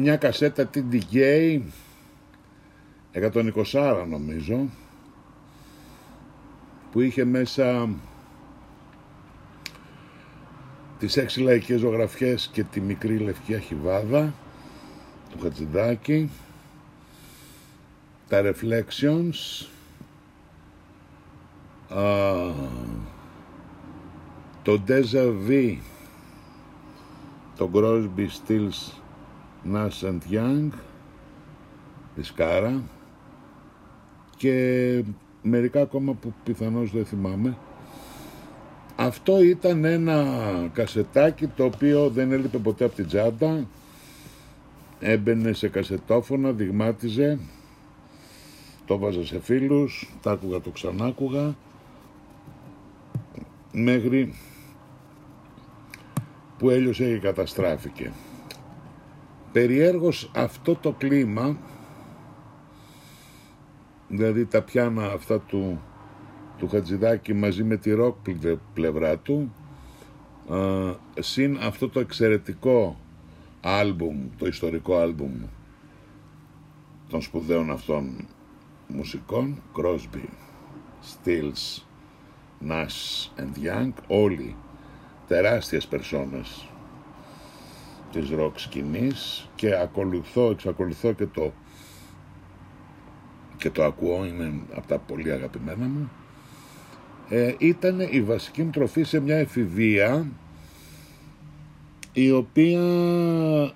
μια κασέτα TDK 120 νομίζω που είχε μέσα τις έξι λαϊκές ζωγραφιές και τη μικρή λευκή αχιβάδα του Χατζηδάκη τα Reflections α, το Deja Vu το Crosby, Stills, Nash and Young τη Σκάρα και μερικά ακόμα που πιθανώς δεν θυμάμαι αυτό ήταν ένα κασετάκι το οποίο δεν έλειπε ποτέ από την τσάντα έμπαινε σε κασετόφωνα, δειγμάτιζε το βάζα σε φίλους, τα άκουγα, το ξανάκουγα μέχρι που έλειωσε και καταστράφηκε. Περιέργως αυτό το κλίμα, δηλαδή τα πιάνα αυτά του, του Χατζηδάκη μαζί με τη ροκ πλευρά του, α, συν αυτό το εξαιρετικό άλμπουμ, το ιστορικό άλμπουμ των σπουδαίων αυτών μουσικών, Crosby, Stills, Nash and Young, όλοι τεράστιες περσόνες της ροκ σκηνής και ακολουθώ, εξακολουθώ και το και το ακούω, είναι από τα πολύ αγαπημένα μου ε, ήταν η βασική μου τροφή σε μια εφηβεία η οποία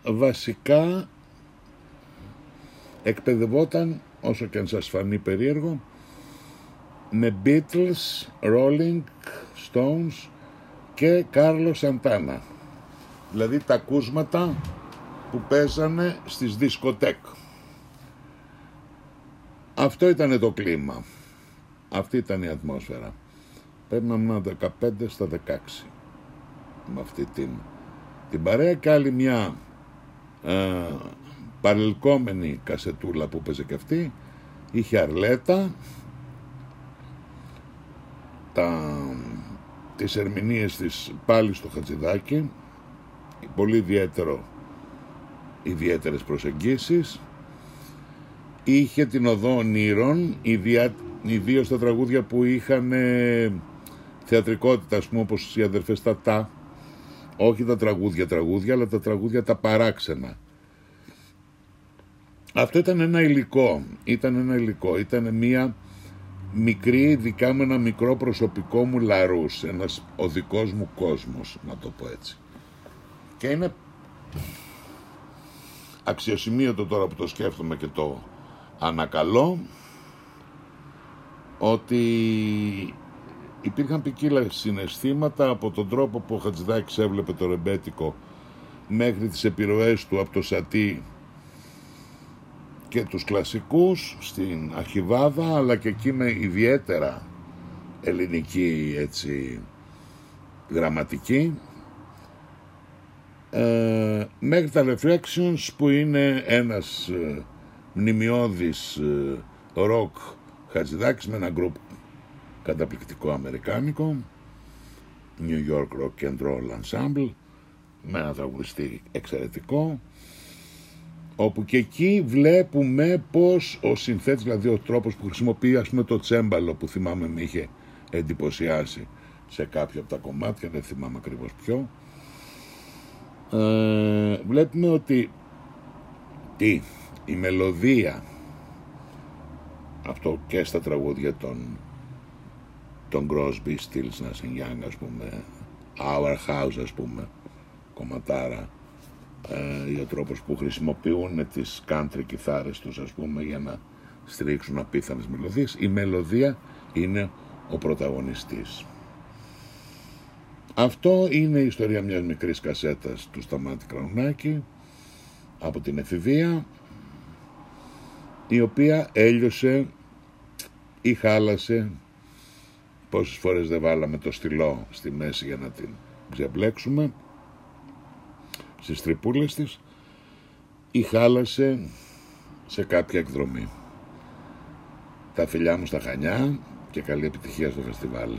βασικά εκπαιδευόταν όσο και αν σας φανεί περίεργο με Beatles, Rolling Stones και Κάρλο Σαντάνα. Δηλαδή τα κούσματα που παίζανε στις δισκοτέκ. Αυτό ήταν το κλίμα. Αυτή ήταν η ατμόσφαιρα. Παίρναμε 15 στα 16 με αυτή την, την παρέα και άλλη μια ε, παρελκόμενη κασετούλα που παίζε και αυτή είχε αρλέτα τα τις ερμηνείες της πάλι στο Χατζηδάκι πολύ ιδιαίτερο ιδιαίτερες προσεγγίσεις. Είχε την οδό ονείρων ιδίως τα τραγούδια που είχαν ε, θεατρικότητα ας πούμε όπως οι αδερφές Τατά όχι τα τραγούδια τραγούδια αλλά τα τραγούδια τα παράξενα. Αυτό ήταν ένα υλικό ήταν ένα υλικό ήταν μια μικρή, ειδικά με ένα μικρό προσωπικό μου λαρούς, ένας ο δικός μου κόσμος, να το πω έτσι. Και είναι αξιοσημείωτο τώρα που το σκέφτομαι και το ανακαλώ, ότι υπήρχαν ποικίλα συναισθήματα από τον τρόπο που ο Χατζηδάκης έβλεπε το ρεμπέτικο μέχρι τις επιρροές του από το Σατί και τους κλασικούς στην Αρχιβάδα αλλά και εκεί με ιδιαίτερα ελληνική έτσι γραμματική ε, μέχρι τα Reflections που είναι ένας ε, μνημειώδης ε, ροκ χατζηδάκης με ένα γκρουπ καταπληκτικό αμερικάνικο New York Rock and Roll Ensemble με ένα τραγουδιστή εξαιρετικό όπου και εκεί βλέπουμε πως ο συνθέτης, δηλαδή ο τρόπος που χρησιμοποιεί ας πούμε το τσέμπαλο που θυμάμαι με είχε εντυπωσιάσει σε κάποια από τα κομμάτια, δεν θυμάμαι ακριβώς ποιο, ε, βλέπουμε ότι τι, η μελωδία αυτό και στα τραγούδια των των Crosby, Stills, Nash Young ας πούμε Our House ας πούμε κομματάρα ε, ο τρόπος που χρησιμοποιούν τις country κιθάρες τους ας πούμε για να στρίξουν απίθανες μελωδίες η μελωδία είναι ο πρωταγωνιστής αυτό είναι η ιστορία μιας μικρής κασέτας του Σταμάτη Κραουνάκη από την εφηβεία η οποία έλειωσε ή χάλασε πόσες φορές δεν βάλαμε το στυλό στη μέση για να την ξεμπλέξουμε στις τρυπούλες της ή χάλασε σε κάποια εκδρομή. Τα φιλιά μου στα Χανιά και καλή επιτυχία στο φεστιβάλ.